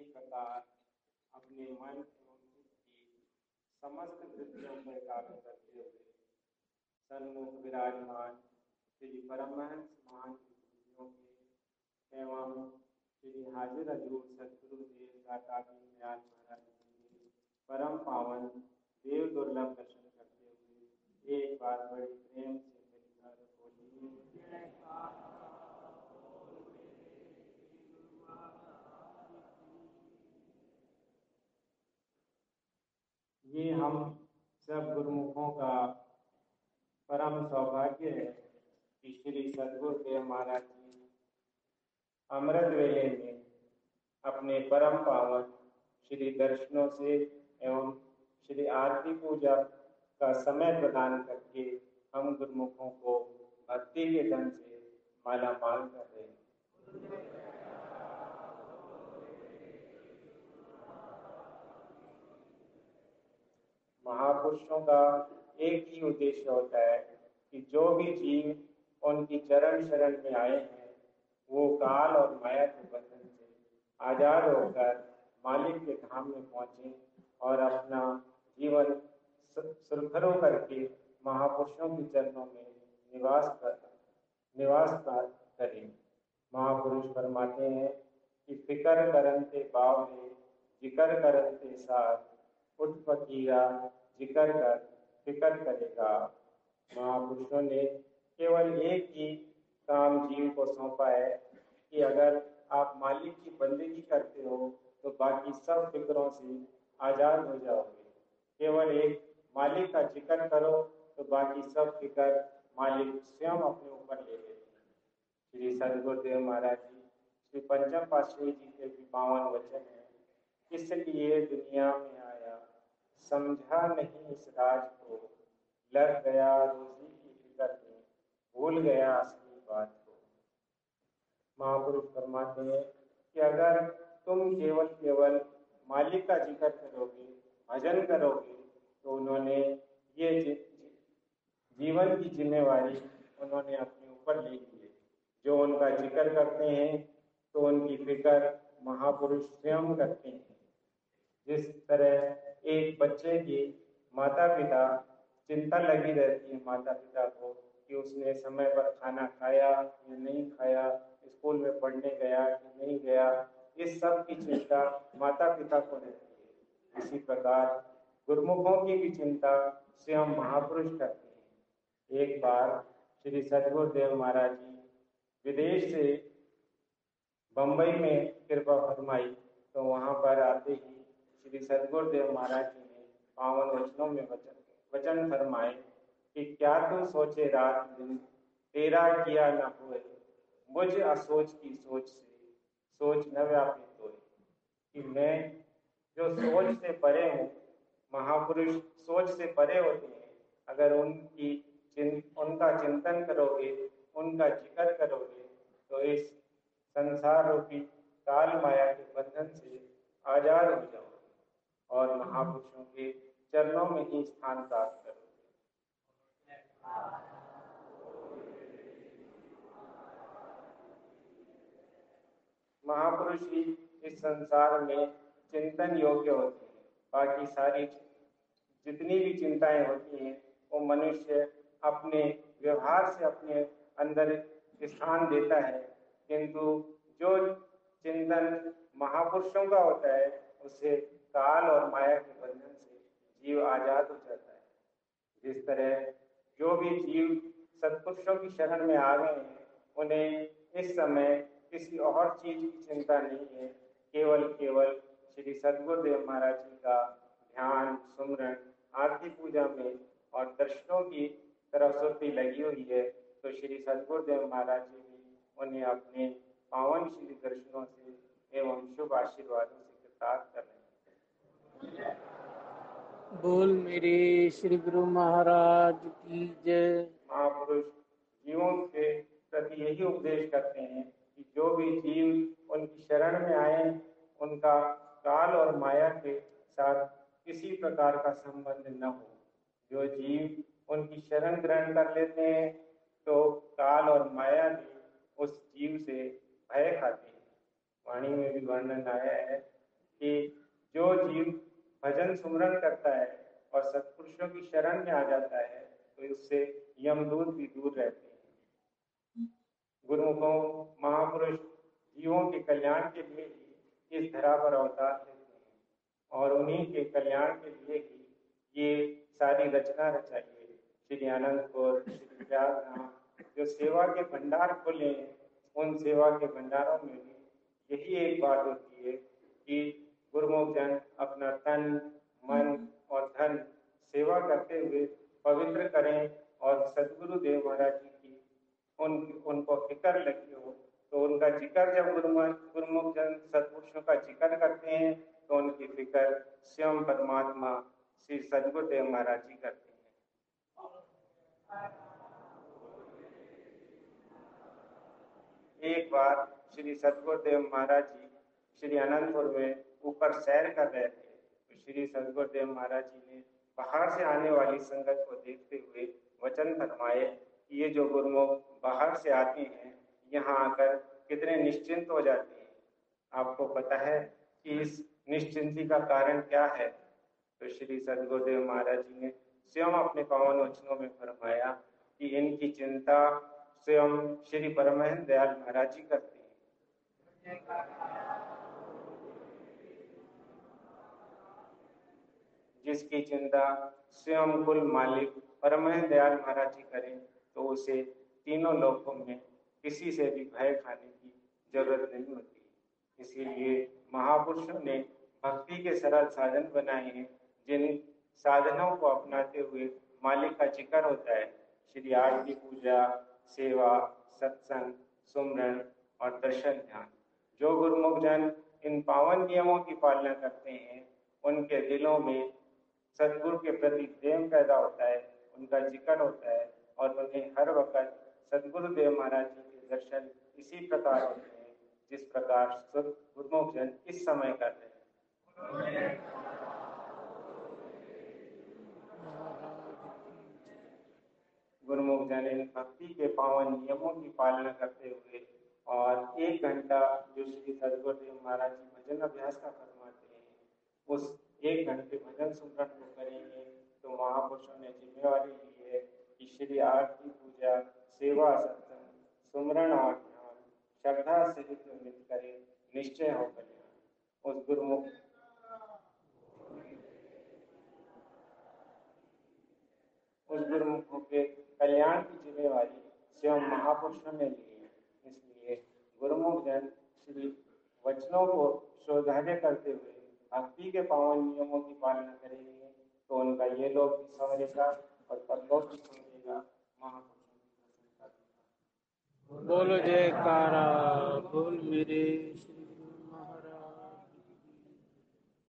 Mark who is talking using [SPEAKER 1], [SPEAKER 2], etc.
[SPEAKER 1] इसी प्रकार, अपने मन एवं की समस्त वृत्तियों को एकाग्र करते हुए सन्मुख विराजमान श्री परमहंस महान के एवं श्री हाजिर हजूर सदगुरु दाता दीनदयाल महाराज जी के परम पावन देव दुर्लभ दर्शन करते हुए एक बार बड़े प्रेम से मिलकर बोलिए ये हम सब गुरुमुखों का परम सौभाग्य है कि श्री सदगुरुदेव महाराज जी अमृत वेले में अपने परम पावन श्री दर्शनों से एवं श्री आरती पूजा का समय प्रदान करके हम गुरुमुखों को भक्ति के धन से माला माल कर रहे हैं। महापुरुषों का एक ही उद्देश्य होता है कि जो भी जीव उनकी चरण शरण में आए हैं, वो काल और माया के बंधन से आज़ाद होकर मालिक के धाम में पहुँचे और अपना जीवन सुरखरू करके महापुरुषों के चरणों में निवास कर, निवास करें। महापुरुष फरमाते हैं कि फिकर करनते बावले, जिकर करनते साथ, उठ फकीरा जिकर कर फिकर करेगा। महापुरुषों ने केवल एक ही काम जीव को सौंपा है कि अगर आप मालिक की बंदगी करते हो तो बाकी सब फिक्रों से आज़ाद हो जाओगे। केवल एक मालिक का ज़िक्र करो तो बाकी सब फ़िक्र मालिक स्वयं अपने ऊपर ले लेते हैं। श्री सदगुरुदेव महाराज जी, श्री पंचम पातशाही जी के भी पावन वचन है। इसलिए दुनिया में आया समझा नहीं इस राज को। लग गया रोजी की फ़िक्र में, भूल गया असली बात को। महापुरुष फरमाते हैं कि अगर तुम केवल केवल मालिक का ज़िक्र करोगे, भजन करोगे तो उन्होंने ये जीवन की जिम्मेवारी उन्होंने अपने ऊपर ले ली है। जो उनका ज़िक्र करते हैं तो उनकी फ़िक्र महापुरुष स्वयं करते हैं। जिस तरह एक बच्चे की माता पिता चिंता लगी रहती है माता पिता को कि उसने समय पर खाना खाया या नहीं खाया, स्कूल में पढ़ने गया कि नहीं गया, इस सब की चिंता माता पिता को रहती है। इसी प्रकार गुरुमुखों की भी चिंता स्वयं महापुरुष करते हैं। एक बार श्री सदगुरुदेव महाराज जी विदेश से बम्बई में कृपा फरमाई तो वहाँ पर आते ही श्री सदगुरुदेव महाराज जी ने पावन वचनों में वचन वचन फरमाए कि क्या तू सोचे रात दिन तेरा किया न हुए? मुझ असोच की सोच से सोच न व्यापित हो कि मैं जो सोच से परे हूँ महापुरुष सोच से परे होते हैं अगर उनकी चिं, उनका चिंतन करोगे उनका ज़िक्र करोगे तो इस संसार रूपी काल माया के बंधन से आज़ाद हो जाओगे। और महापुरुषों के चरणों में ही स्थान प्राप्त करोगे महापुरुष ही इस संसार में चिंतन योग्य होते हैं, बाकी सारी जितनी भी चिंताएँ होती हैं, वो मनुष्य अपने व्यवहार से अपने अंदर स्थान देता है। किंतु जो चिंतन महापुरुषों का होता है उसे काल और माया के बंधन से जीव आज़ाद हो जाता है। जिस तरह जो भी जीव सत्पुरुषों की शरण में आ गए हैं, उन्हें इस समय किसी और चीज़ की चिंता नहीं है। केवल केवल श्री सदगुरुदेव महाराज जी का ध्यान, सुमरण, आरती पूजा में और दर्शनों की तरफ़ सुरती लगी हुई है तो श्री सदगुरुदेव महाराज जी भी उन्हें अपने पावन श्री दर्शनों से एवं शुभ आशीर्वादों से कृतार्थ कर रहे हैं।
[SPEAKER 2] बोल मेरे श्री गुरु महाराज की जय।
[SPEAKER 1] महापुरुष जीवों के प्रति यही उपदेश करते हैं कि जो भी जीव उनकी शरण में आए उनका काल और माया के साथ किसी प्रकार का संबंध न हो। जो जीव उनकी शरण ग्रहण कर लेते हैं तो काल और माया भी उस जीव से भय खाती है। वाणी में भी वर्णन आया है कि जो जीव भजन सुमरन करता है और सत्पुरुषों की शरण में आ जाता है तो उससे यमदूत भी दूर रहते हैं। गुरुमुखों, महापुरुष जीवों के कल्याण के लिए ही इस धरा पर अवतार लेते हैं और उन्हीं के कल्याण के लिए ही ये सारी रचना रचाई है। श्री आनंदपुर, श्री प्रयागराज जो सेवा के भंडार खोले हैं, उन सेवा के भंडारों में भी यही एक बात होती है कि गुरुमुख जन अपना तन, मन और धन सेवा करते हुए पवित्र करें और सदगुरु देव महाराज जी की उन, उनको फ़िक्र लगी हो तो उनका ज़िक्र जब गुरुमुख जन सदपुरुषों का ज़िक्र करते हैं तो उनकी फ़िक्र स्वयं परमात्मा श्री सदगुरुदेव महाराज जी करते हैं। एक बार श्री सदगुरुदेव महाराज जी श्री अनंतपुर में ऊपर सैर कर रहे थे तो श्री सदगुरुदेव महाराज जी ने बाहर से आने वाली संगत को देखते हुए वचन फरमाए कि ये जो गुरुमुख बाहर से आते हैं, यहाँ आकर कितने निश्चिंत हो जाते हैं। आपको पता है कि इस निश्चिंती का कारण क्या है? तो श्री सदगुरुदेव महाराज जी ने स्वयं अपने पावन वचनों में फरमाया कि इनकी चिंता स्वयं श्री परमहन दयाल महाराज जी करते हैं। जिसकी चिंता स्वयं कुल मालिक परमहन दयाल महाराज जी करें तो उसे तीनों लोकों में किसी से भी भय खाने की ज़रूरत नहीं होती। इसीलिए महापुरुषों ने भक्ति के सरल साधन बनाए हैं, जिन साधनों को अपनाते हुए मालिक का ज़िक्र होता है। श्री आरती पूजा, सेवा, सत्संग, सुमरण और दर्शन ध्यान। जो गुरुमुख जन इन पावन नियमों की पालना करते हैं, उनके दिलों में सदगुरु के प्रति प्रेम पैदा होता है, उनका ज़िक्र होता है और उन्हें हर वक्त सदगुरुदेव महाराज जी के दर्शन इसी प्रकार होते हैं, जिस प्रकार गुरुमुख जन इस समय कर रहे हैं। गुरुमुख जन इन भक्ति के पावन नियमों की पालना करते हुए और एक घंटा जो श्री सदगुरुदेव महाराज जी भजन अभ्यास का फरमाते हैं, उस एक घंटे भजन सुमरन को करेंगे तो महापुरुषों ने जिम्मेवारी ली है कि श्री आरती पूजा, सेवा सत्संग, सुमरण और ध्यान श्रद्धा सहित मिल करे, निश्चय हो कल्याण। उस गुरुमुख उस गुरुमुखों के कल्याण की जिम्मेवारी स्वयं महापुरुषों ने ली है। इसलिए गुरुमुख जन श्री वचनों को शोधार्य करते हुए भक्ति के पावन नियमों की पालना करेंगे तो उनका ये लोग भी समझेगा और परलोक भी समझेगा। महापुरुषों की
[SPEAKER 2] बोलो जयकारा, बोल मेरे।